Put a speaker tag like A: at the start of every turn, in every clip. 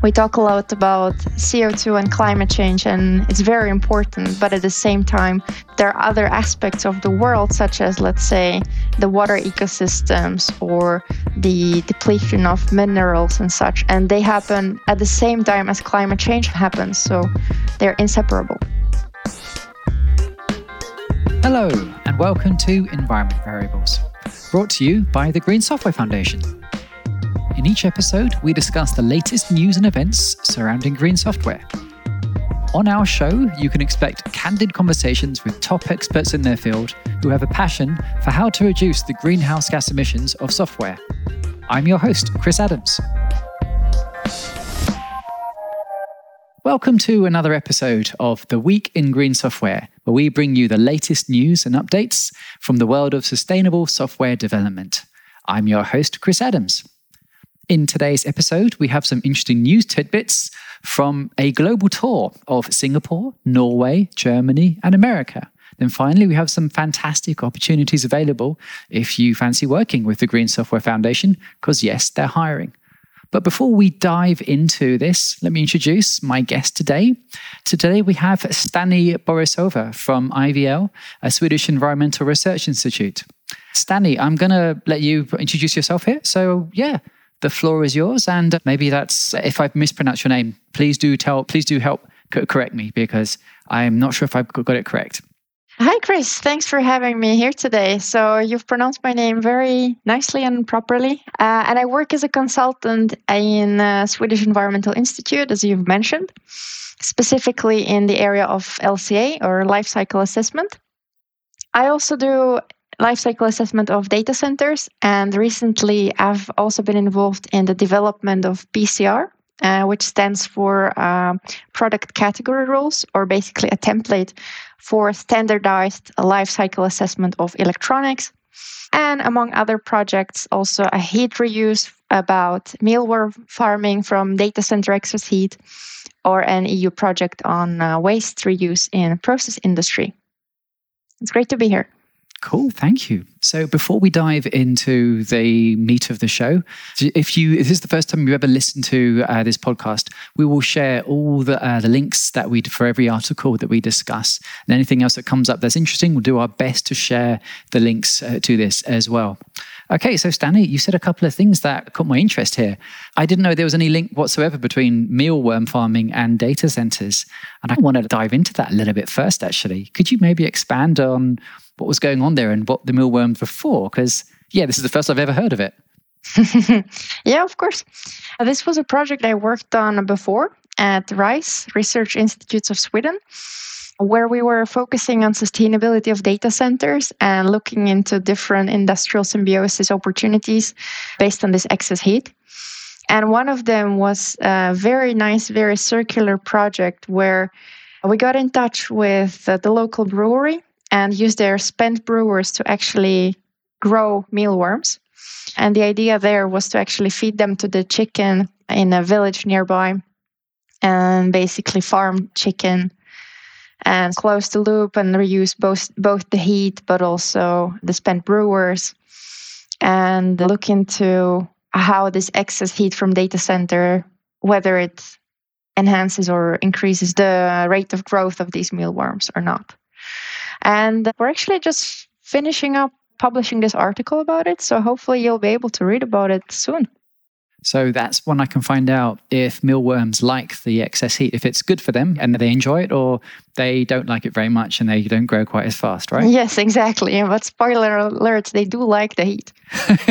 A: we talk a lot about CO2 and climate change, and it's very important. But at the same time, there are other aspects of the world, such as, let's say, the water ecosystems or the depletion of minerals and such. And they happen at the same time as climate change happens. So they're inseparable.
B: Hello, and welcome to Environment Variables, brought to you by the Green Software Foundation. In each episode, we discuss the latest news and events surrounding green software. On our show, you can expect candid conversations with top experts in their field who have a passion for how to reduce the greenhouse gas emissions of software. I'm your host, Chris Adams. Welcome to another episode of The Week in Green Software, where we bring you the latest news and updates from the world of sustainable software development. I'm your host, Chris Adams. In today's episode, we have some interesting news tidbits from a global tour of Singapore, Norway, Germany, and America. Then finally, we have some fantastic opportunities available if you fancy working with the Green Software Foundation, because yes, they're hiring. But before we dive into this, let me introduce my guest today. Today we have Stani Borisova from IVL, a Swedish Environmental Research Institute. Stani, I'm going to let you introduce yourself here. So, yeah, the floor is yours. And maybe that's, if I've mispronounced your name, please do tell, please do help correct me because I'm not sure if I've got it correct.
A: Hi, Chris. Thanks for having me here today. So, you've pronounced my name very nicely and properly. Uh, and I work as a consultant in uh, Swedish Environmental Institute, as you've mentioned, specifically in the area of LCA or life cycle assessment. I also do lifecycle assessment of data centers. And recently, I've also been involved in the development of PCR, uh, which stands for uh, product category rules, or basically a template for standardized lifecycle assessment of electronics. And among other projects, also a heat reuse about mealworm farming from data center excess heat, or an EU project on uh, waste reuse in process industry. It's great to be here.
B: Cool, thank you. So, before we dive into the meat of the show, if you if this is the first time you've ever listened to uh, this podcast, we will share all the uh, the links that we for every article that we discuss, and anything else that comes up that's interesting. We'll do our best to share the links uh, to this as well. Okay, so Stani, you said a couple of things that caught my interest here. I didn't know there was any link whatsoever between mealworm farming and data centers, and I want to dive into that a little bit first. Actually, could you maybe expand on what was going on there and what the mealworms were for? Because, yeah, this is the first I've ever heard of it.
A: yeah, of course. Uh, this was a project I worked on before at RISE, Research Institutes of Sweden, where we were focusing on sustainability of data centers and looking into different industrial symbiosis opportunities based on this excess heat. And one of them was a very nice, very circular project where we got in touch with the local brewery and use their spent brewers to actually grow mealworms. And the idea there was to actually feed them to the chicken in a village nearby and basically farm chicken and close the loop and reuse both both the heat but also the spent brewers and look into how this excess heat from data center whether it enhances or increases the rate of growth of these mealworms or not and we're actually just finishing up publishing this article about it. So hopefully you'll be able to read about it soon.
B: So that's when I can find out if mealworms like the excess heat, if it's good for them and they enjoy it, or they don't like it very much and they don't grow quite as fast, right?
A: Yes, exactly. But spoiler alert, they do like the heat.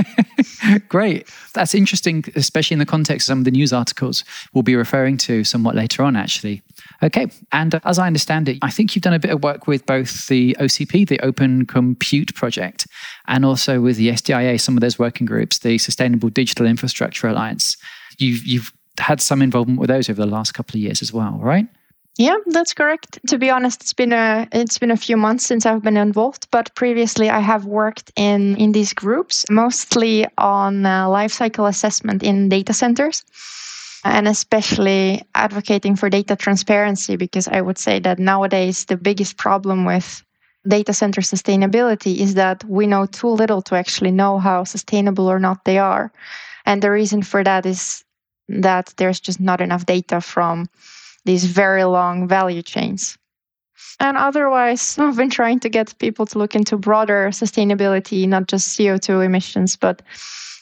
B: Great. That's interesting, especially in the context of some of the news articles we'll be referring to somewhat later on, actually. Okay. And uh, as I understand it, I think you've done a bit of work with both the OCP, the Open Compute Project, and also with the SDIA, some of those working groups, the Sustainable Digital Infrastructure Alliance. You've, you've had some involvement with those over the last couple of years as well, right?
A: Yeah, that's correct. To be honest, it's been a it's been a few months since I've been involved, but previously I have worked in in these groups, mostly on uh, life cycle assessment in data centers and especially advocating for data transparency because I would say that nowadays the biggest problem with data center sustainability is that we know too little to actually know how sustainable or not they are. And the reason for that is that there's just not enough data from these very long value chains. And otherwise, I've been trying to get people to look into broader sustainability, not just CO2 emissions, but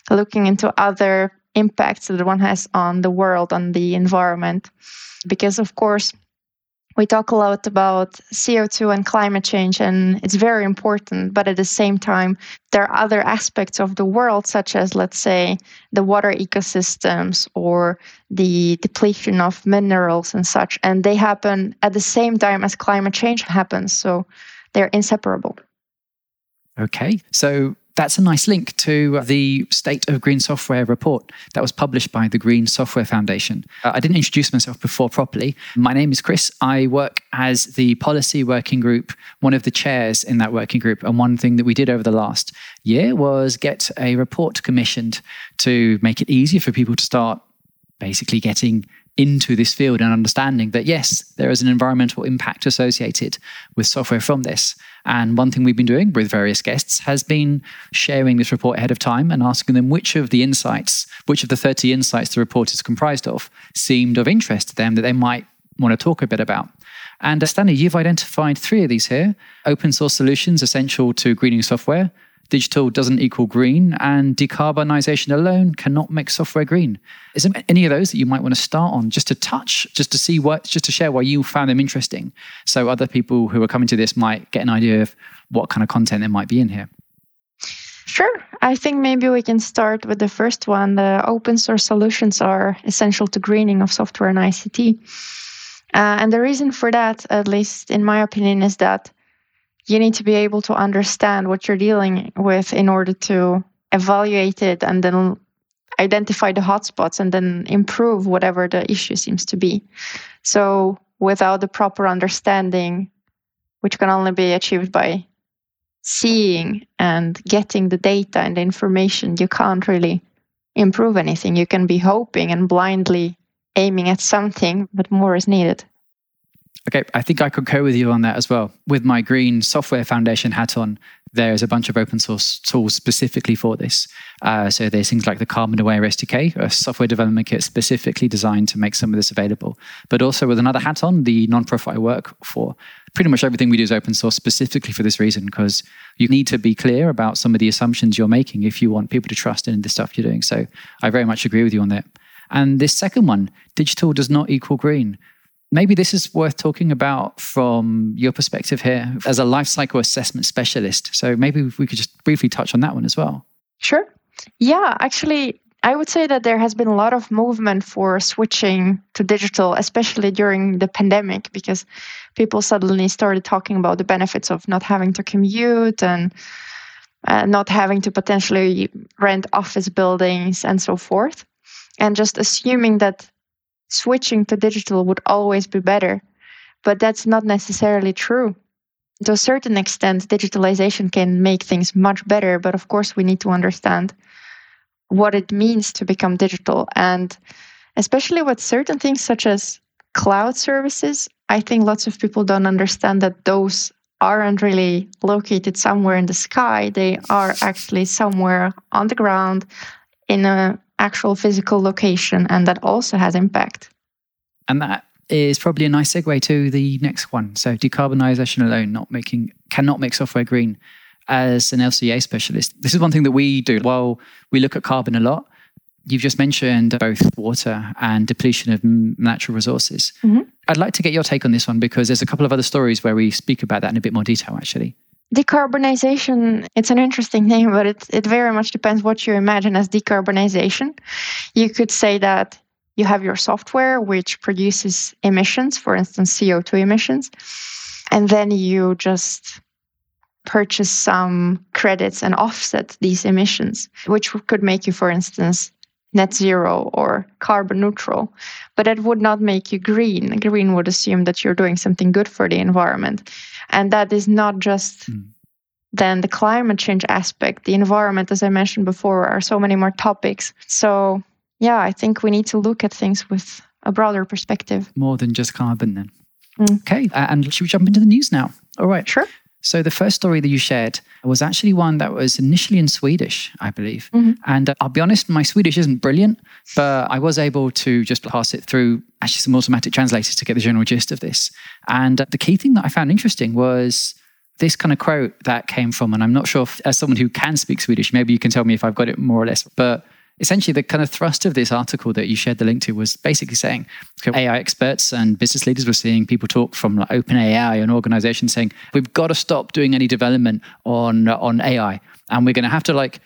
A: looking into other impacts that one has on the world, on the environment. Because, of course, we talk a lot about CO2 and climate change, and it's very important. But at the same time, there are other aspects of the world, such as, let's say, the water ecosystems or the depletion of minerals and such. And they happen at the same time as climate change happens. So they're inseparable.
B: Okay. So that's a nice link to the State of Green Software report that was published by the Green Software Foundation. Uh, I didn't introduce myself before properly. My name is Chris. I work as the policy working group, one of the chairs in that working group. And one thing that we did over the last year was get a report commissioned to make it easier for people to start basically getting into this field and understanding that yes, there is an environmental impact associated with software from this. And one thing we've been doing with various guests has been sharing this report ahead of time and asking them which of the insights, which of the 30 insights the report is comprised of, seemed of interest to them that they might want to talk a bit about. And uh, Stani, you've identified three of these here open source solutions essential to greening software, digital doesn't equal green, and decarbonization alone cannot make software green. Is there any of those that you might want to start on just to touch, just to see what, just to share why you found them interesting? So other people who are coming to this might get an idea of what kind of content there might be in here.
A: Sure. I think maybe we can start with the first one. The open source solutions are essential to greening of software and ICT. Uh, and the reason for that, at least in my opinion, is that you need to be able to understand what you're dealing with in order to evaluate it and then identify the hotspots and then improve whatever the issue seems to be. So, without the proper understanding, which can only be achieved by seeing and getting the data and the information, you can't really improve anything. You can be hoping and blindly aiming at something, but more is needed.
B: Okay, I think I could co with you on that as well. With my Green Software Foundation hat on, there's a bunch of open source tools specifically for this. Uh, so there's things like the Carbon Aware SDK, a software development kit specifically designed to make some of this available. But also with another hat on, the nonprofit I work for, pretty much everything we do is open source specifically for this reason, because you need to be clear about some of the assumptions you're making if you want people to trust in the stuff you're doing. So I very much agree with you on that. And this second one, digital does not equal green maybe this is worth talking about from your perspective here as a life cycle assessment specialist. So maybe we could just briefly touch on that one as well.
A: Sure. Yeah, actually, I would say that there has been a lot of movement for switching to digital, especially during the pandemic, because people suddenly started talking about the benefits of not having to commute and uh, not having to potentially rent office buildings and so forth. And just assuming that switching to digital would always be better. But that's not necessarily true. To a certain extent, digitalization can make things much better, but of course, we need to understand what it means to become digital. And especially with certain things such as cloud services, I think lots of people don't understand that those aren't really located somewhere in the sky. They are actually somewhere on the ground in a actual physical location, and that also has impact.
B: And that is probably a nice segue to the next one. So decarbonization alone not making cannot make software green. As an LCA specialist, this is one thing that we do. While we look at carbon a lot, you've just mentioned both water and depletion of natural resources. Mm-hmm. I'd like to get your take on this one because there's a couple of other stories where we speak about that in a bit more detail, actually.
A: Decarbonization, it's an interesting name, but it, it very much depends what you imagine as decarbonization. You could say that you have your software, which produces emissions, for instance, CO2 emissions, and then you just purchase some credits and offset these emissions, which could make you, for instance, net zero or carbon neutral. But it would not make you green. Green would assume that you're doing something good for the environment. And that is not just mm. then the climate change aspect, the environment, as I mentioned before, are so many more topics. So, yeah, I think we need to look at things with a broader perspective.
B: More than just carbon, then. Mm. Okay. Uh, and should we jump into the news now? All right.
A: Sure.
B: So the first story that you shared was actually one that was initially in Swedish, I believe. Mm-hmm. And uh, I'll be honest, my Swedish isn't brilliant, but I was able to just pass it through actually some automatic translators to get the general gist of this. And uh, the key thing that I found interesting was this kind of quote that came from, and I'm not sure if, as someone who can speak Swedish, maybe you can tell me if I've got it more or less, but essentially the kind of thrust of this article that you shared the link to was basically saying okay, AI experts and business leaders were seeing people talk from like OpenAI and organizations saying we've got to stop doing any development on on AI and we're going to have to like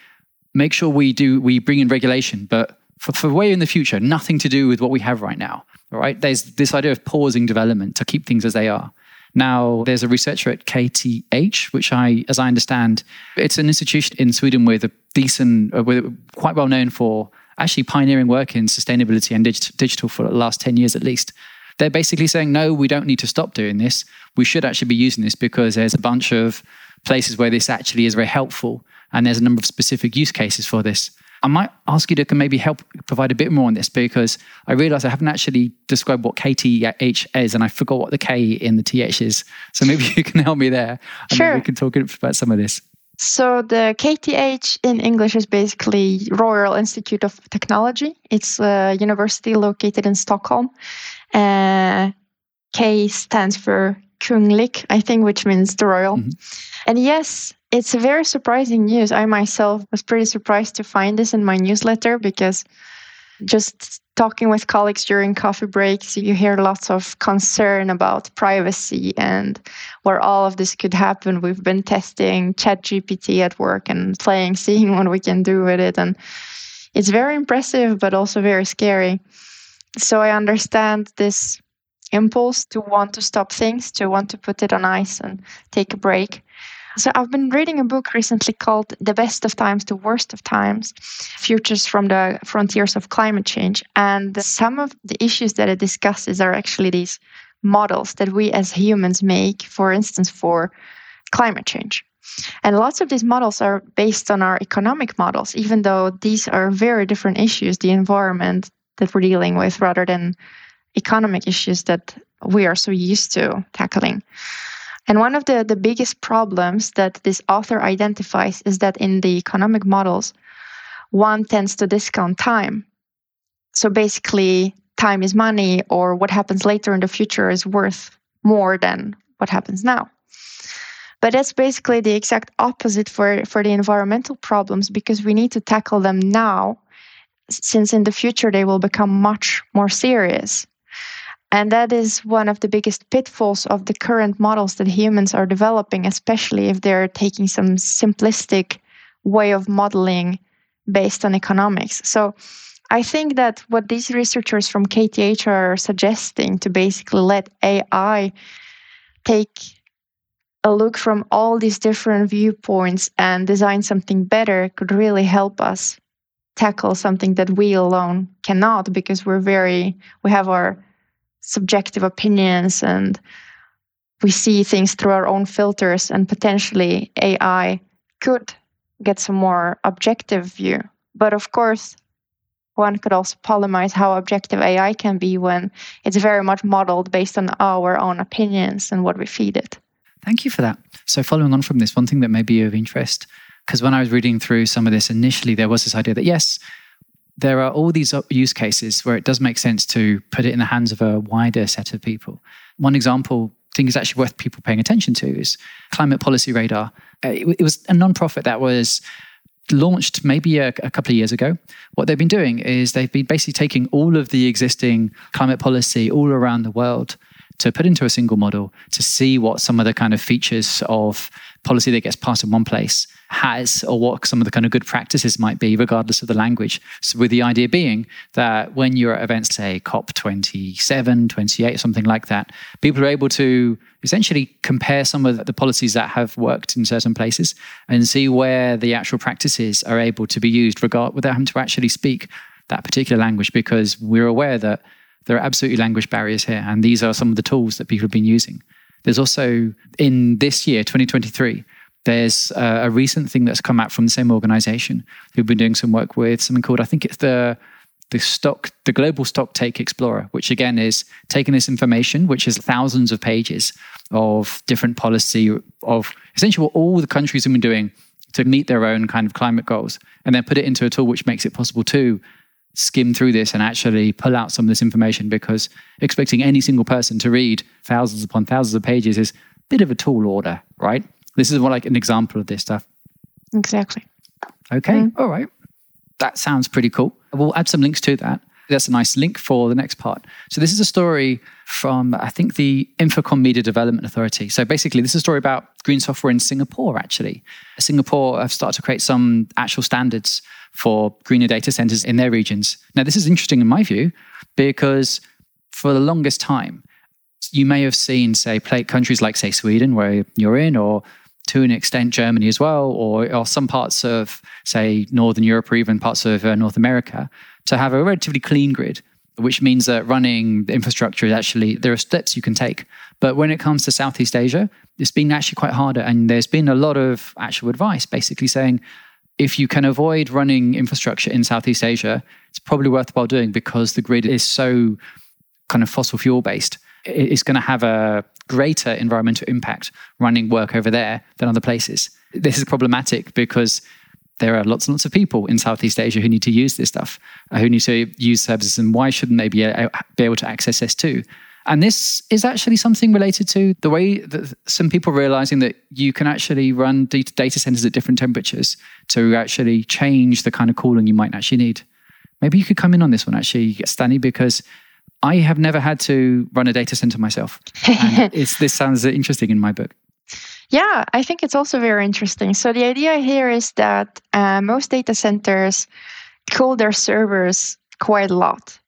B: make sure we do we bring in regulation, but for, for way in the future, nothing to do with what we have right now. Right? There's this idea of pausing development to keep things as they are. Now, there's a researcher at KTH, which I, as I understand, it's an institution in Sweden with a decent, uh, with, quite well known for actually pioneering work in sustainability and digital for the last 10 years at least. They're basically saying, no, we don't need to stop doing this. We should actually be using this because there's a bunch of places where this actually is very helpful. And there's a number of specific use cases for this. I might ask you to maybe help provide a bit more on this because I realize I haven't actually described what KTH is and I forgot what the K in the TH is. So maybe you can help me there. And
A: sure.
B: we can talk about some of this.
A: So the KTH in English is basically Royal Institute of Technology. It's a university located in Stockholm. Uh, K stands for Kunglig, I think, which means the royal. Mm-hmm. And yes, it's a very surprising news. I myself was pretty surprised to find this in my newsletter because just talking with colleagues during coffee breaks, you hear lots of concern about privacy and where all of this could happen. We've been testing ChatGPT at work and playing, seeing what we can do with it. And it's very impressive, but also very scary. So I understand this impulse to want to stop things, to want to put it on ice and take a break. So I've been reading a book recently called The Best of Times, to Worst of Times Futures from the Frontiers of Climate Change. And some of the issues that it discusses are actually these models that we as humans make, for instance, for climate change. And lots of these models are based on our economic models, even though these are very different issues, the environment that we're dealing with, rather than economic issues that we are so used to tackling. And one of the, the biggest problems that this author identifies is that in the economic models, one tends to discount time. So basically, time is money, or what happens later in the future is worth more than what happens now. But that's basically the exact opposite for, for the environmental problems because we need to tackle them now, since in the future they will become much more serious. And that is one of the biggest pitfalls of the current models that humans are developing, especially if they're taking some simplistic way of modeling based on economics. So I think that what these researchers from KTH are suggesting to basically let AI take a look from all these different viewpoints and design something better could really help us tackle something that we alone cannot because we're very we have our subjective opinions and we see things through our own filters and potentially AI could get some more objective view. But of course, one could also polemize how objective AI can be when it's very much modeled based on our own opinions and what we feed it.
B: Thank you for that. So, following on from this, one thing that may be of interest, because when I was reading through some of this initially, there was this idea that yes, there are all these use cases where it does make sense to put it in the hands of a wider set of people. One example I think is actually worth people paying attention to is Climate Policy Radar. Uh, it, was a nonprofit that was launched maybe a, a, couple of years ago. What they've been doing is they've been basically taking all of the existing climate policy all around the world to put into a single model to see what some of the kind of features of policy that gets passed in one place has or what some of the kind of good practices might be, regardless of the language. So, with the idea being that when you're at events, say COP27, 28, something like that, people are able to essentially compare some of the policies that have worked in certain places and see where the actual practices are able to be used regard, without having to actually speak that particular language because we're aware that there are absolutely language barriers here. And these are some of the tools that people have been using. There's also in this year, 2023, there's a, a recent thing that's come out from the same organization who've been doing some work with something called, I think it's the the stock, the global stock take explorer, which again is taking this information, which is thousands of pages of different policy of essentially what all the countries have been doing to meet their own kind of climate goals, and then put it into a tool which makes it possible to skim through this and actually pull out some of this information because expecting any single person to read thousands upon thousands of pages is a bit of a tall order, right? This is more like an example of this stuff.
A: Exactly.
B: Okay. Mm. All right. That sounds pretty cool. We'll add some links to that. That's a nice link for the next part. So, this is a story from, I think, the Infocomm Media Development Authority. So, basically, this is a story about green software in Singapore, actually. Singapore have started to create some actual standards for greener data centers in their regions. Now, this is interesting in my view because for the longest time, you may have seen, say, countries like, say, Sweden, where you're in, or to an extent Germany as well, or, or some parts of, say, Northern Europe or even parts of uh, North America, to have a relatively clean grid, which means that running infrastructure is actually, there are steps you can take. But when it comes to Southeast Asia, it's been actually quite harder. And there's been a lot of actual advice basically saying, if you can avoid running infrastructure in Southeast Asia, it's probably worthwhile doing because the grid is so kind of fossil fuel based. It's going to have a greater environmental impact running work over there than other places. This is problematic because there are lots and lots of people in Southeast Asia who need to use this stuff, uh, who need to use services, and why shouldn't they be, be able to access this too? And this is actually something related to the way that some people realizing that you can actually run data centers at different temperatures to actually change the kind of cooling you might actually need. Maybe you could come in on this one, actually, Stani, because I have never had to run a data center myself. And this sounds interesting in my book.
A: Yeah, I think it's also very interesting. So the idea here is that uh, most data centers cool their servers quite a lot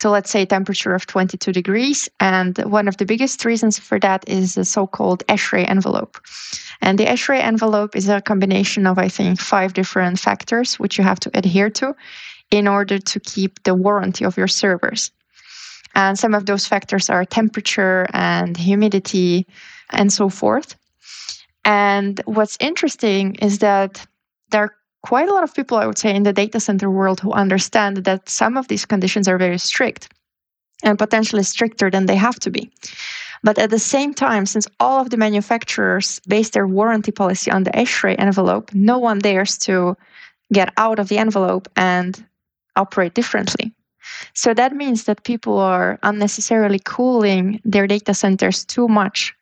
A: to let's say temperature of 22 degrees. And one of the biggest reasons for that is the so-called ASHRAE envelope. And the ASHRAE envelope is a combination of i think five different factors which you have to adhere to in order to keep the warranty of your servers. And some of those factors are temperature and humidity and so forth. And what's interesting is that there quite a lot of people, I would say, in the data center world who understand that some of these conditions are very strict and potentially stricter than they have to be. But at the same time, since all of the manufacturers base their warranty policy on the ASHRAE envelope, no one dares to get out of the envelope and operate differently. So that means that people are unnecessarily cooling their data centers too much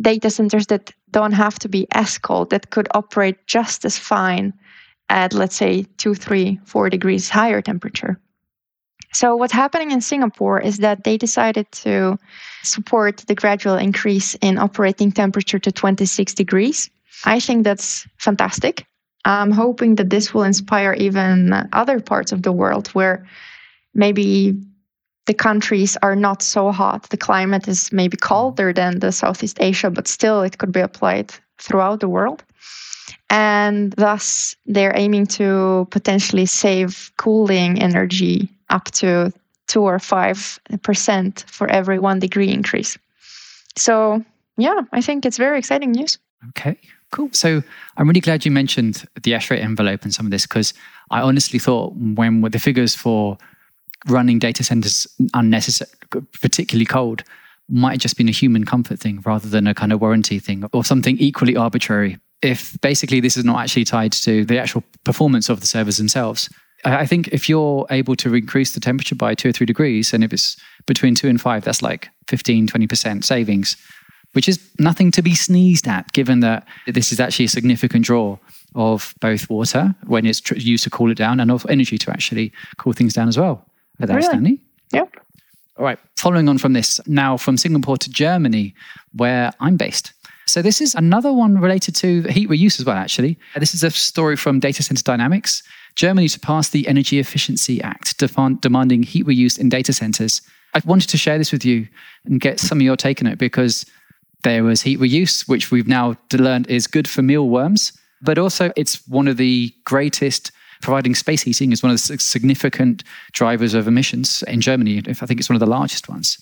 A: data centers that don't have to be as cold that could operate just as fine at let's say two three four degrees higher temperature. So what's happening in singapore is that they decided to support the gradual increase in operating temperature to 26 degrees. I think that's fantastic. I'm hoping that this will inspire even other parts of the world where maybe the countries are not so hot. The climate is maybe colder than the Southeast Asia, but still it could be applied throughout the world. And thus, they're aiming to potentially save cooling energy up to two or five percent for every one degree increase. So, yeah, I think it's very exciting news.
B: Okay, cool. So, I'm really glad you mentioned the ASHRAE envelope and some of this because I honestly thought when were the figures for running data centers unnecessary, particularly cold, might have just been a human comfort thing rather than a kind of warranty thing or something equally arbitrary. If basically this is not actually tied to the actual performance of the servers themselves, I think if you're able to increase the temperature by two or three degrees, and if it's between two and five, that's like 15, 20% savings, which is nothing to be sneezed at, given that this is actually a significant draw of both water when it's used to cool it down and of energy to actually cool things down as well with really? Stani.
A: Yep.
B: All right. Following on from this, now from Singapore to Germany, where I'm based. So this is another one related to heat reuse as well, actually. This is a story from Data Center Dynamics. Germany to pass the Energy Efficiency Act, demanding heat reuse in data centers. I wanted to share this with you and get some of your take on it because there was heat reuse, which we've now learned is good for mealworms, but also it's one of the greatest providing space heating is one of the significant drivers of emissions in Germany. If I think it's one of the largest ones.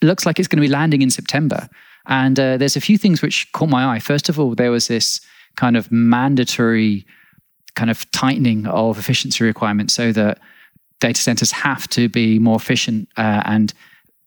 B: It looks like it's going to be landing in September. And uh, there's a few things which caught my eye. First of all, there was this kind of mandatory kind of tightening of efficiency requirements so that data centers have to be more efficient uh, and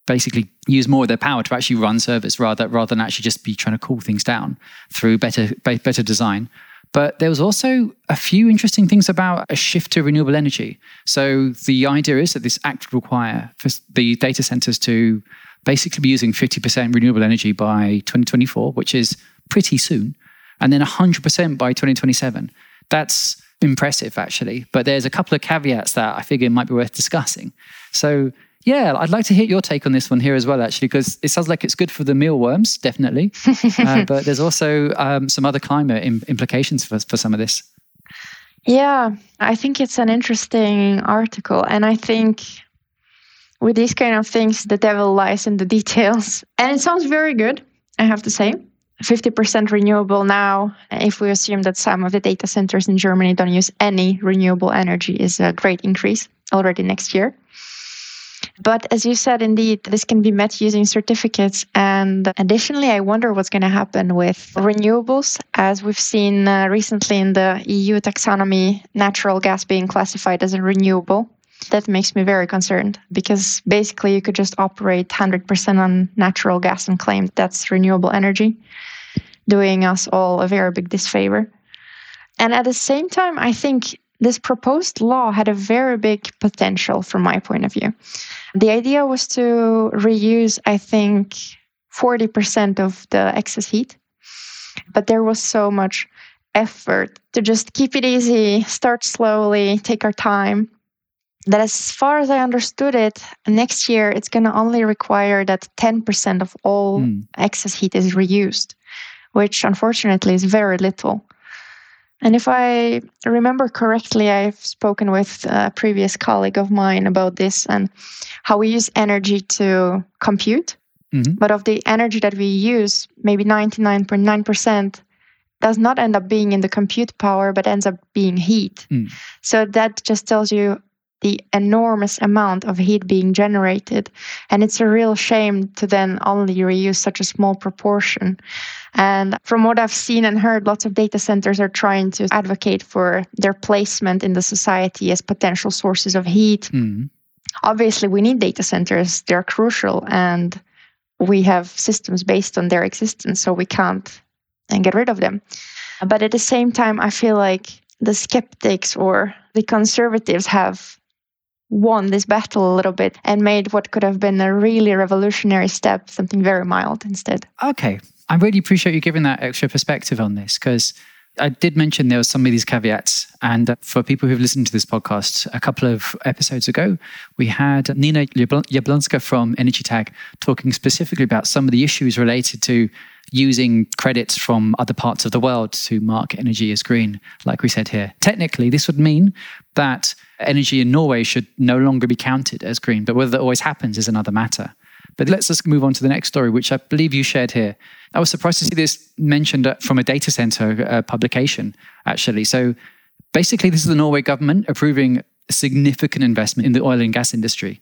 B: basically use more of their power to actually run servers rather rather than actually just be trying to cool things down through better better design. But there was also a few interesting things about a shift to renewable energy. So the idea is that this act would require for the data centers to basically be using 50% renewable energy by 2024, which is pretty soon, and then 100% by 2027. That's impressive, actually. But there's a couple of caveats that I figure might be worth discussing. So yeah, I'd like to hear your take on this one here as well, actually, because it sounds like it's good for the mealworms, definitely. uh, but there's also um, some other climate Im- implications for, for some of this.
A: Yeah, I think it's an interesting article. And I think with these kind of things, the devil lies in the details. And it sounds very good, I have to say. 50% renewable now, if we assume that some of the data centers in Germany don't use any renewable energy, is a great increase already next year. But as you said, indeed, this can be met using certificates. And additionally, I wonder what's going to happen with renewables, as we've seen uh, recently in the EU taxonomy, natural gas being classified as a renewable. That makes me very concerned because basically you could just operate 100% on natural gas and claim that's renewable energy, doing us all a very big disfavor. And at the same time, I think this proposed law had a very big potential from my point of view. The idea was to reuse, I think, 40% of the excess heat. But there was so much effort to just keep it easy, start slowly, take our time. That, as far as I understood it, next year it's going to only require that 10% of all mm. excess heat is reused, which unfortunately is very little. And if I remember correctly, I've spoken with a previous colleague of mine about this and how we use energy to compute. Mm-hmm. But of the energy that we use, maybe 99.9% does not end up being in the compute power, but ends up being heat. Mm. So that just tells you the enormous amount of heat being generated. And it's a real shame to then only reuse such a small proportion. And from what I've seen and heard, lots of data centers are trying to advocate for their placement in the society as potential sources of heat. Mm. Obviously, we need data centers, they're crucial, and we have systems based on their existence, so we can't and get rid of them. But at the same time, I feel like the skeptics or the conservatives have won this battle a little bit and made what could have been a really revolutionary step something very mild instead.
B: Okay. I really appreciate you giving that extra perspective on this because I did mention there were some of these caveats. And for people who've listened to this podcast a couple of episodes ago, we had Nina Jablonska from Energy Tag talking specifically about some of the issues related to using credits from other parts of the world to mark energy as green, like we said here. Technically, this would mean that energy in Norway should no longer be counted as green, but whether that always happens is another matter. But let's just move on to the next story, which I believe you shared here. I was surprised to see this mentioned uh, from a data center uh, publication, actually. So basically, this is the Norway government approving significant investment in the oil and gas industry.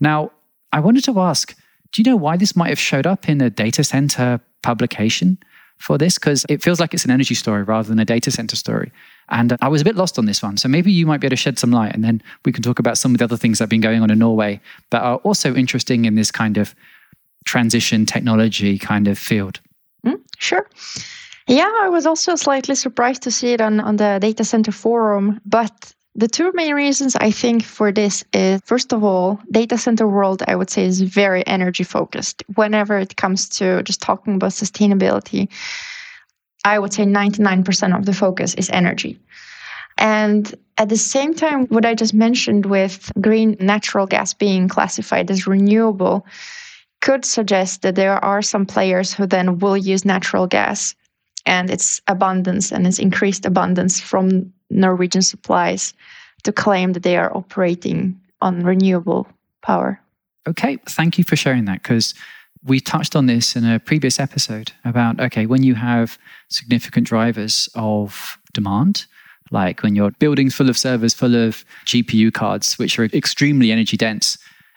B: Now, I wanted to ask do you know why this might have showed up in a data center publication for this? Because it feels like it's an energy story rather than a data center story. And I was a bit lost on this one. So maybe you might be able to shed some light and then we can talk about some of the other things that have been going on in Norway that are also interesting in this kind of transition technology kind of field.
A: Mm, sure. Yeah, I was also slightly surprised to see it on, on the data center forum. But the two main reasons I think for this is first of all, data center world, I would say, is very energy focused. Whenever it comes to just talking about sustainability, I would say 99% of the focus is energy. And at the same time, what I just mentioned with green natural gas being classified as renewable could suggest that there are some players who then will use natural gas and its abundance and its increased abundance from Norwegian supplies to claim that they are operating on renewable power.
B: Okay, thank you for sharing that because we touched on this in a previous episode about okay, when you have significant drivers of demand, like when your building's full of servers, full of GPU cards, which are extremely energy dense,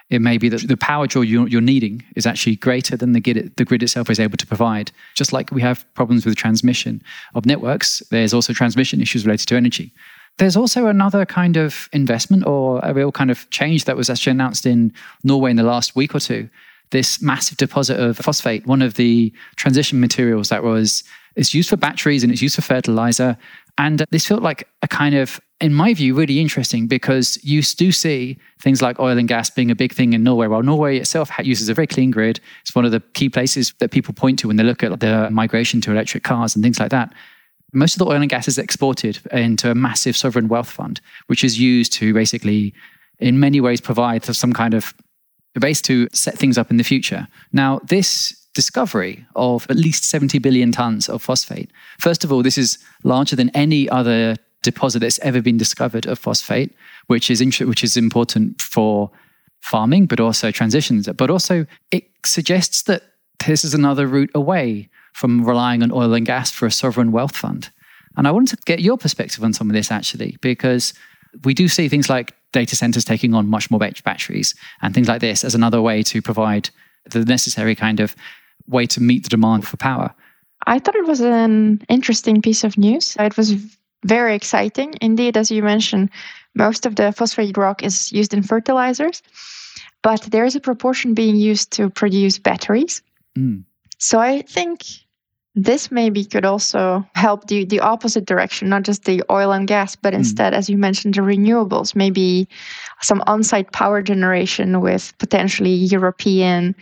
B: it may be that the power draw you're, needing is actually greater than the grid itself is able to provide. Just like we have problems with transmission of networks, there's also transmission issues related to energy. there's also another kind of investment or a real kind of change that was actually announced in Norway in the last week or two. This massive deposit of phosphate, one of the transition materials that was it's used for batteries and it's used for fertilizer. And this felt like a kind of, in my view, really interesting because you do see things like oil and gas being a big thing in Norway. While Norway itself uses a very clean grid, it's one of the key places that people point to when they look at the migration to electric cars and things like that. Most of the oil and gas is exported into a massive sovereign wealth fund, which is used to basically, in many ways, provide some kind of base to set things up in the future. Now, this discovery of at least 70 billion tons of phosphate. First of all, this is larger than any other deposit that's ever been discovered of phosphate, which is int- which is important for farming, but also transitions. But also, it suggests that this is another route away from relying on oil and gas for a sovereign wealth fund. And I wanted to get your perspective on some of this actually, because we do see things like data centers taking on much more batteries and things like this as another way to provide the necessary kind of way to meet the demand for power.
A: I thought it was an interesting piece of news. It was very exciting. Indeed, as you mentioned, most of the phosphate rock is used in fertilizers, but there is a proportion being used to produce batteries. Mm. So I think this maybe could also help the, the opposite direction, not just the oil and gas, but hmm. instead, mm. as you mentioned, the renewables, maybe some on site power generation with potentially European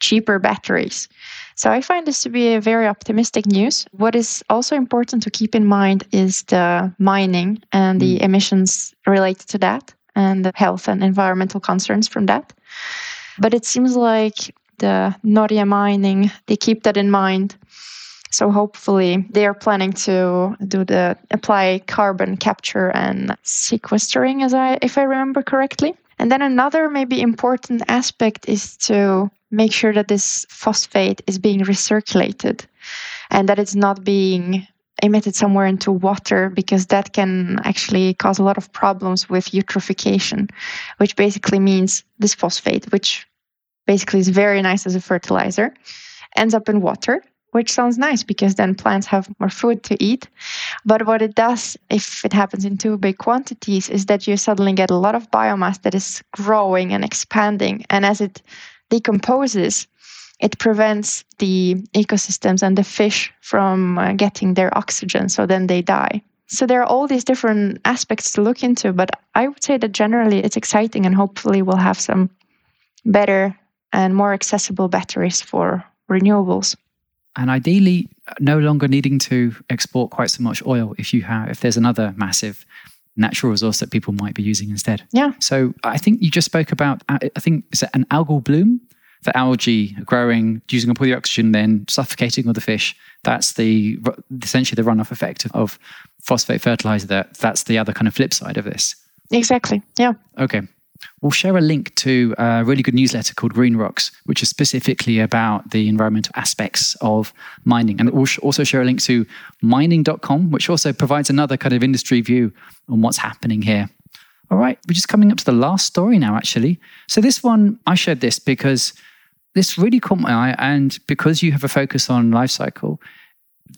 A: cheaper batteries. So I find this to be a very optimistic news. What is also important to keep in mind is the mining and the mm. emissions related to that and the health and environmental concerns from that. But it seems like the Norge mining, they keep that in mind. So hopefully they are planning to do the apply carbon capture and sequestering as I if I remember correctly. And then another maybe important aspect is to make sure that this phosphate is being recirculated and that it's not being emitted somewhere into water because that can actually cause a lot of problems with eutrophication, which basically means this phosphate, which basically is very nice as a fertilizer, ends up in water. Which sounds nice because then plants have more food to eat. But what it does, if it happens in too big quantities, is that you suddenly get a lot of biomass that is growing and expanding. And as it decomposes, it prevents the ecosystems and the fish from uh, getting their oxygen, so then they die. So there are all these different aspects to look into, but I would say that generally it's exciting and hopefully we'll have some better and more accessible batteries for renewables.
B: And ideally, no longer needing to export quite so much oil if you have if there's another massive natural resource that people might be using instead.
A: Yeah.
B: So I think you just spoke about, uh, I think, is it an algal bloom? The algae growing, using up all the oxygen, then suffocating all the fish. That's the essentially the runoff effect of phosphate fertilizer. That that's the other kind of flip side of this.
A: Exactly. Yeah.
B: Okay. We'll share a link to a really good newsletter called Green Rocks, which is specifically about the environmental aspects of mining. And we'll also share a link to mining.com, which also provides another kind of industry view on what's happening here. All right, we're just coming up to the last story now, actually. So, this one, I shared this because this really caught my eye. And because you have a focus on life cycle,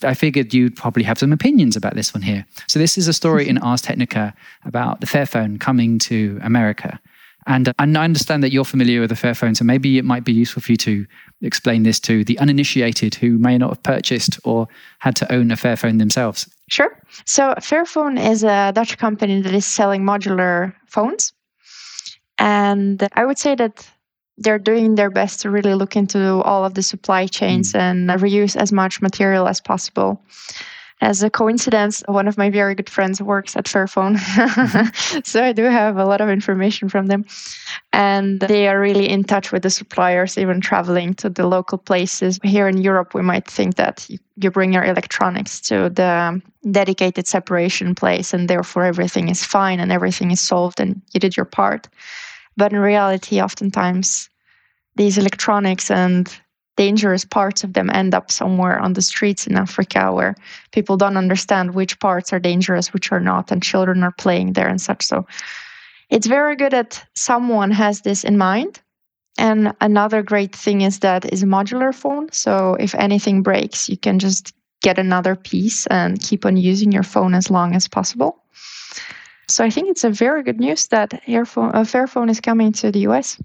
B: I figured you'd probably have some opinions about this one here. So, this is a story in Ars Technica about the Fairphone coming to America. And, and I understand that you're familiar with the Fairphone, so maybe it might be useful for you to explain this to the uninitiated who may not have purchased or had to own a Fairphone themselves.
A: Sure. So, Fairphone is a Dutch company that is selling modular phones. And I would say that they're doing their best to really look into all of the supply chains mm. and reuse as much material as possible. As a coincidence, one of my very good friends works at Fairphone. Mm-hmm. so I do have a lot of information from them. And they are really in touch with the suppliers, even traveling to the local places. Here in Europe, we might think that you bring your electronics to the dedicated separation place and therefore everything is fine and everything is solved and you did your part. But in reality, oftentimes these electronics and dangerous parts of them end up somewhere on the streets in Africa where people don't understand which parts are dangerous, which are not, and children are playing there and such. So it's very good that someone has this in mind. And another great thing is that is a modular phone. So if anything breaks, you can just get another piece and keep on using your phone as long as possible. So I think it's a very good news that Airphone, uh, Fairphone is coming to the US.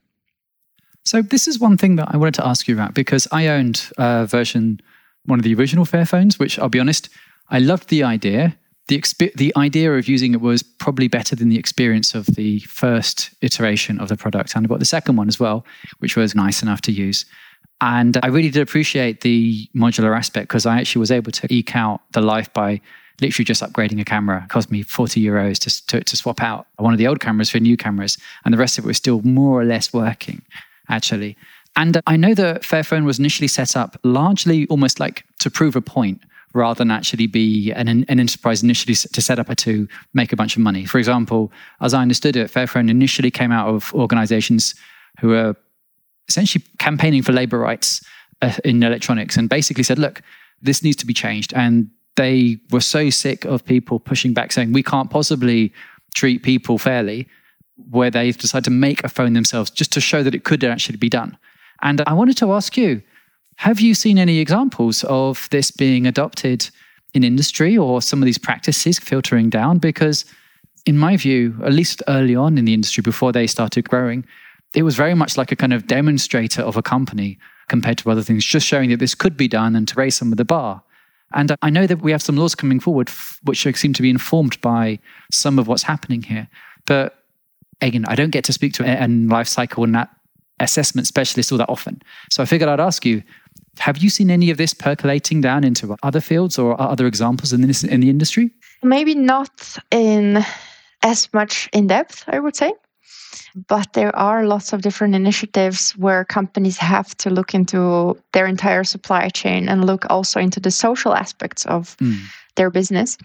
B: So this is one thing that I wanted to ask you about because I owned a version, one of the original Fairphones, which I'll be honest, I loved the idea. The, exp- the idea of using it was probably better than the experience of the first iteration of the product. And I bought the second one as well, which was nice enough to use. And I really did appreciate the modular aspect because I actually was able to eke out the life by literally just upgrading a camera. It cost me 40 euros to, to, to swap out one of the old cameras for new cameras. And the rest of it was still more or less working actually. And I know that Fairphone was initially set up largely almost like to prove a point rather than actually be an, an enterprise initially to set up to make a bunch of money. For example, as I understood it, Fairphone initially came out of organizations who were essentially campaigning for labor rights uh, in electronics and basically said, look, this needs to be changed. And they were so sick of people pushing back saying, we can't possibly treat people fairly where they've decided to make a phone themselves just to show that it could actually be done. And I wanted to ask you have you seen any examples of this being adopted in industry or some of these practices filtering down? Because, in my view, at least early on in the industry, before they started growing, it was very much like a kind of demonstrator of a company compared to other things, just showing that this could be done and to raise some of the bar. And I know that we have some laws coming forward which seem to be informed by some of what's happening here. But again, I don't get to speak to a life cycle and that assessment specialist all that often. So I figured I'd ask you, have you seen any of this percolating down into other fields or other examples in this in the industry?
A: Maybe not in as much in depth, I would say. But there are lots of different initiatives where companies have to look into their entire supply chain and look also into the social aspects of mm. their business.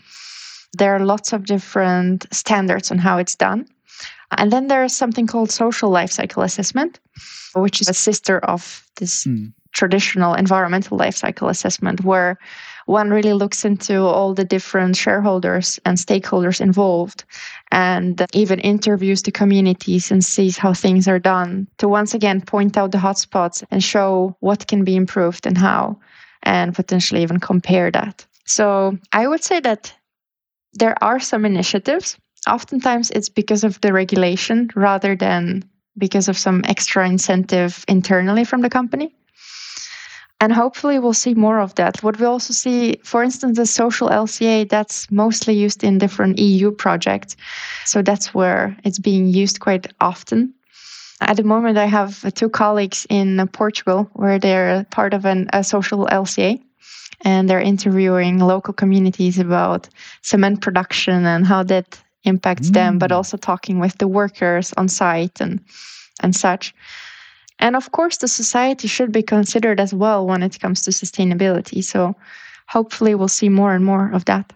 A: There are lots of different standards on how it's done. And then there is something called social life cycle assessment, which is a sister of this mm. traditional environmental life cycle assessment, where one really looks into all the different shareholders and stakeholders involved and even interviews the communities and sees how things are done to once again point out the hotspots and show what can be improved and how, and potentially even compare that. So I would say that there are some initiatives oftentimes it's because of the regulation rather than because of some extra incentive internally from the company. And hopefully, we'll see more of that. What we also see, for instance, the social LCA, that's mostly used in different EU projects. So that's where it's being used quite often. At the moment, I have two colleagues in Portugal where they're part of an, a social LCA and they're interviewing local communities about cement production and how that impacts mm. them, but mm. also talking with the workers on site and and such. And of course, the society should be considered as well when it comes to sustainability. So hopefully, we'll see more and more of that.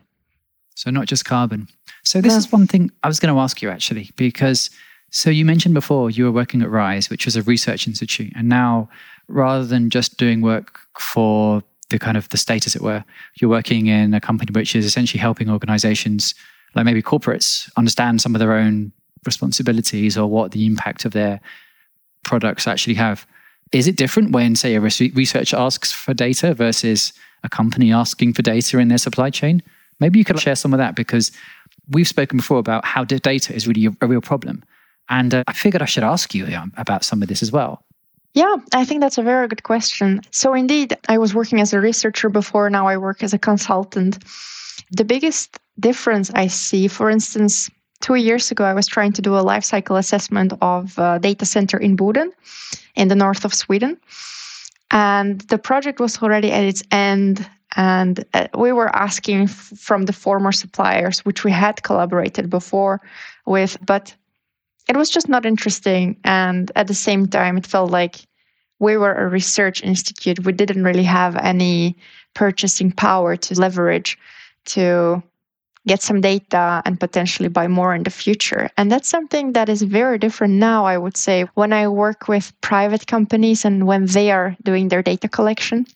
B: So not just carbon. So this is one thing I was going to ask you actually, because so you mentioned before you were working at Rise, which was a research institute, and now rather than just doing work for the kind of the state, as it were, you're working in a company which is essentially helping organizations like maybe corporates understand some of their own responsibilities or what the impact of their products actually have. Is it different when, say, a researcher asks for data versus a company asking for data in their supply chain? Maybe you could share some of that because we've spoken before about how data is really a, real problem. And uh, I figured I should ask you about some of this as well.
A: Yeah, I think that's a very good question. So, indeed, I was working as a researcher before. Now I work as a consultant. The biggest difference I see, for instance, two years ago, I was trying to do a life cycle assessment of a data center in Boden in the north of Sweden. And the project was already at its end. And uh, we were asking from the former suppliers, which we had collaborated before with, but it was just not interesting. And at the same time, it felt like we were a research institute. We didn't really have any purchasing power to leverage to get some data and potentially buy more in the future. And that's something that is very different now, I would say, when I work with private companies and when they are doing their data collection.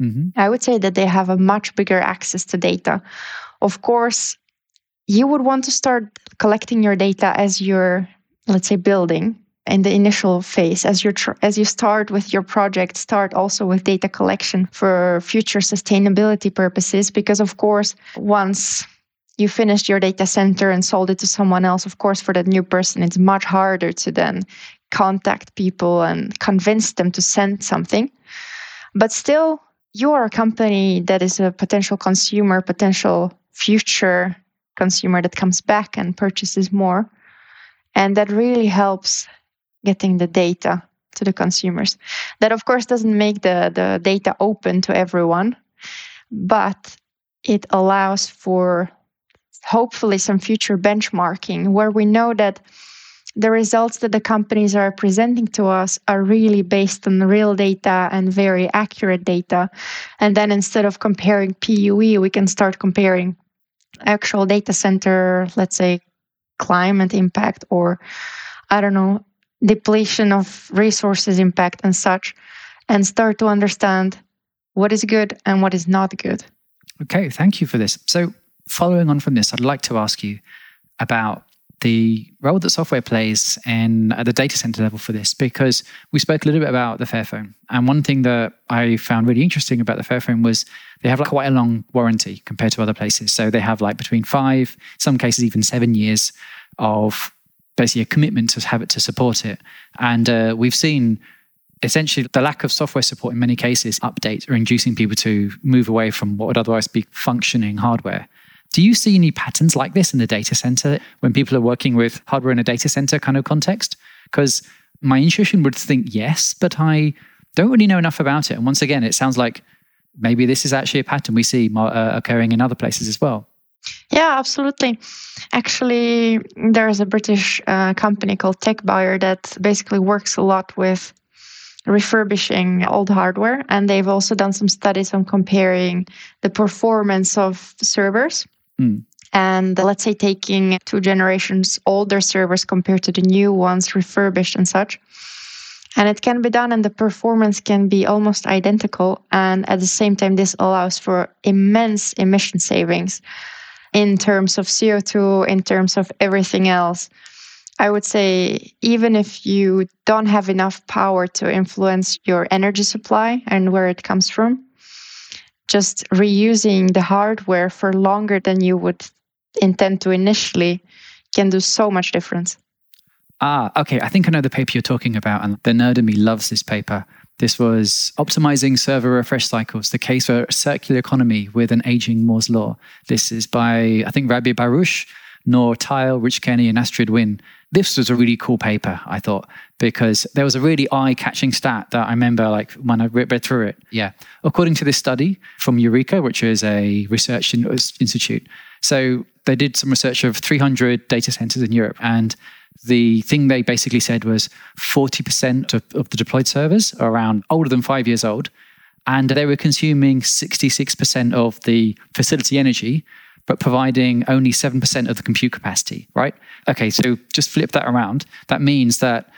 A: Mm-hmm. I would say that they have a much bigger access to data. Of course, you would want to start collecting your data as you're, let's say, building in the initial phase as you tr- as you start with your project start also with data collection for future sustainability purposes because of course once you finished your data center and sold it to someone else, of course, for that new person, it's much harder to then contact people and convince them to send something. But still, you are a company that is a potential consumer, potential future consumer that comes back and purchases more. And that really helps getting the data to the consumers. That, of course, doesn't make the, the data open to everyone, but it allows for hopefully some future benchmarking where we know that the results that the companies are presenting to us are really based on real data and very accurate data. And then instead of comparing PUE, we can start comparing actual data center, let's say climate impact or I don't know, depletion of resources impact and such, and start to understand what is good and what is not good.
B: Okay, thank you for this. So, following on from this, I'd like to ask you about the role that software plays in at the data center level for this because we spoke a little bit about the Fairphone. And one thing that I found really interesting about the Fairphone was they have like quite a long warranty compared to other places. So they have like between five some cases even seven years of basically a commitment to have it to support it. And uh, we've seen essentially the lack of software support in many cases updates or inducing people to move away from what would otherwise be functioning hardware do you see any patterns like this in the data center when people are working with hardware in a data center kind of context? Because my intuition would think yes, but I don't really know enough about it. And once again, it sounds like maybe this is actually a pattern we see uh, occurring in other places as well.
A: Yeah, absolutely. Actually, there's a British uh, company called TechBuyer that basically works a lot with refurbishing old hardware. And they've also done some studies on comparing the performance of servers Mm. And let's say taking two generations older servers compared to the new ones, refurbished and such. And it can be done, and the performance can be almost identical. And at the same time, this allows for immense emission savings in terms of CO2, in terms of everything else. I would say, even if you don't have enough power to influence your energy supply and where it comes from, just reusing the hardware for longer than you would intend to initially can do so much difference.
B: Ah, okay. I think I know the paper you're talking about, and the nerd in me loves this paper. This was optimizing server refresh cycles, the case for circular economy with an aging Moore's law. This is by, I think, Rabih Bashroush, Nour Rteil, Rich Kenny, and Astrid Wynne. This was a really cool paper, I thought, because there was a really eye-catching stat that I remember, like when I read through it. Yeah, according to this study from EURECA, which is a research uh, institute, so they did some research of 300 data centers in Europe, and the thing they basically said was 40% of, of the deployed servers are around older than five years old, and they were consuming 66% of the facility energy but providing only 7% of the compute capacity, right? Okay, so just flip that around. That means that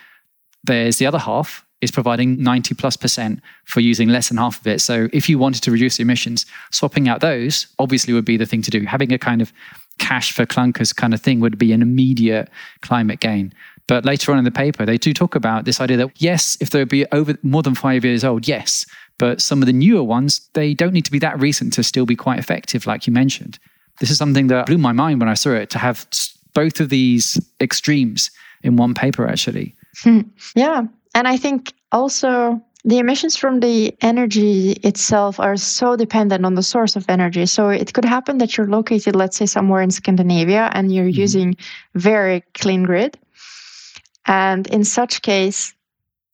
B: there's the other half is providing 90 plus percent for using less than half of it. So if you wanted to reduce emissions, swapping out those obviously would be the thing to do. Having a kind of cash for clunkers kind of thing would be an immediate climate gain. But later on in the paper, they do talk about this idea that yes, if they would be over more than five years old, yes. But some of the newer ones, they don't need to be that recent to still be quite effective, like you mentioned. This is something that blew my mind when I saw it to have both of these extremes in one paper, actually.
A: Hmm. Yeah. And I think also the emissions from the energy itself are so dependent on the source of energy. So it could happen that you're located, let's say, somewhere in Scandinavia and you're mm-hmm. using very clean grid. And in such case,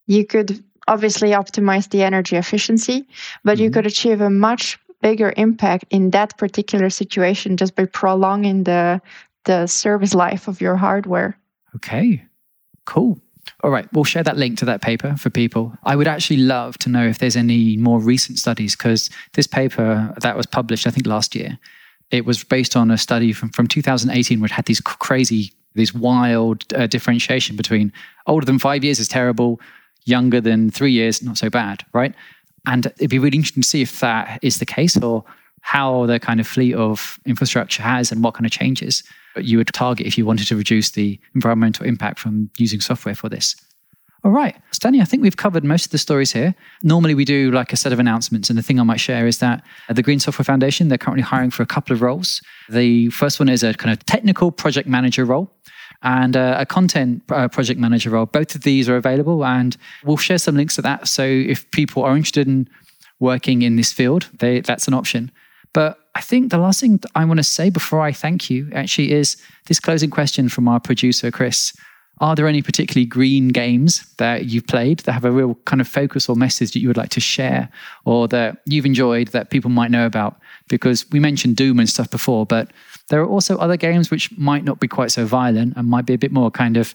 A: you could obviously optimize the energy efficiency, but mm-hmm. you could achieve a much bigger impact in that particular situation just by prolonging the the service life of your hardware.
B: Okay. Cool. All right, we'll share that link to that paper for people. I would actually love to know if there's any more recent studies because this paper that was published, I think last year, it was based on a study from, from 2018 which had these crazy, these wild uh, differentiation between older than five years is terrible, younger than three years, not so bad, right? And it'd be really interesting to see if that is the case or how the kind of fleet of infrastructure has and what kind of changes you would target if you wanted to reduce the environmental impact from using software for this. All right. Stani, I think we've covered most of the stories here. Normally, we do like a set of announcements. And the thing I might share is that at the Green Software Foundation, they're currently hiring for a couple of roles. The first one is a kind of technical project manager role and uh, a content uh, project manager role. Both of these are available, and we'll share some links to that. So if people are interested in working in this field, they, that's an option. But I think the last thing I want to say before I thank you actually is this closing question from our producer, Chris. Are there any particularly green games that you've played that have a real kind of focus or message that you would like to share or that you've enjoyed that people might know about? Because we mentioned Doom and stuff before, but there are also other games which might not be quite so violent and might be a bit more kind of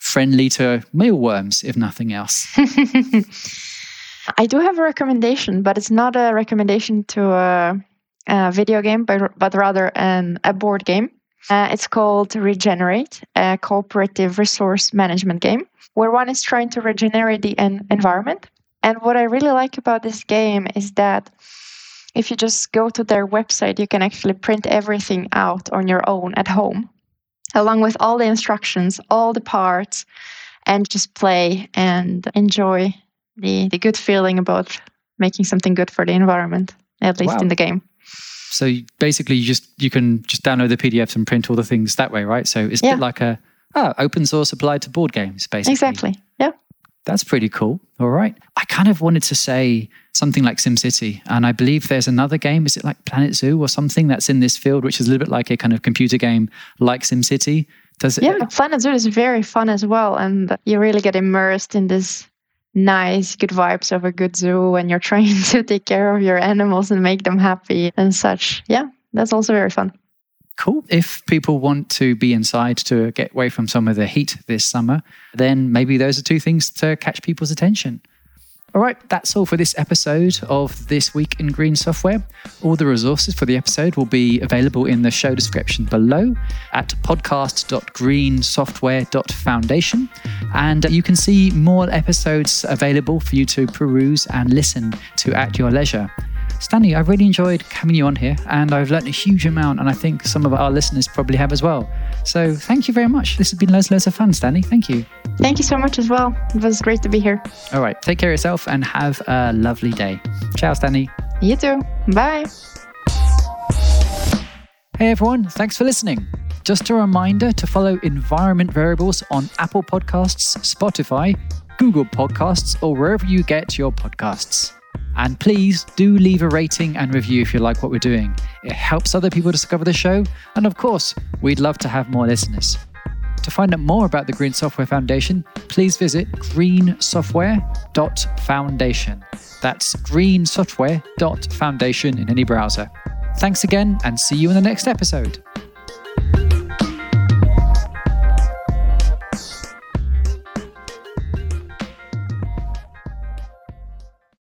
B: friendly to mealworms, if nothing else.
A: I do have a recommendation, but it's not a recommendation to a, a video game, but, but rather an, a board game. Uh, it's called Regenerate, a cooperative resource management game, where one is trying to regenerate the en- environment. And what I really like about this game is that if you just go to their website, you can actually print everything out on your own at home, along with all the instructions, all the parts, and just play and enjoy the, the good feeling about making something good for the environment, at least wow. in the game.
B: So basically, you just you can just download the PDFs and print all the things that way, right? So it's yeah. a bit like a oh, open source applied to board games, basically.
A: Exactly. Yeah.
B: That's pretty cool. All right. I kind of wanted to say something like SimCity, and I believe there's another game. Is it like Planet Zoo or something that's in this field, which is a little bit like a kind of computer game like SimCity?
A: Does it? Yeah, Planet Zoo is very fun as well, and you really get immersed in this nice, good vibes of a good zoo and you're trying to take care of your animals and make them happy and such. Yeah, that's also very fun.
B: Cool. If people want to be inside to get away from some of the heat this summer, then maybe those are two things to catch people's attention. All right, that's all for this episode of This Week in Green Software. All the resources for the episode will be available in the show description below at podcast.greensoftware.foundation. And you can see more episodes available for you to peruse and listen to at your leisure. Stani, I've really enjoyed having you on here and I've learned a huge amount, and I think some of our listeners probably have as well. So thank you very much. This has been loads, loads of fun, Stani. Thank you.
A: Thank you so much as well. It was great to be here.
B: All right. Take care of yourself and have a lovely day. Ciao, Stani.
A: You too. Bye.
B: Hey everyone, thanks for listening. Just a reminder to follow Environment Variables on Apple Podcasts, Spotify, Google Podcasts, or wherever you get your podcasts. And please do leave a rating and review if you like what we're doing. It helps other people discover the show. And of course, we'd love to have more listeners. To find out more about the Green Software Foundation, please visit greensoftware.foundation. That's greensoftware.foundation in any browser. Thanks again and see you in the next episode.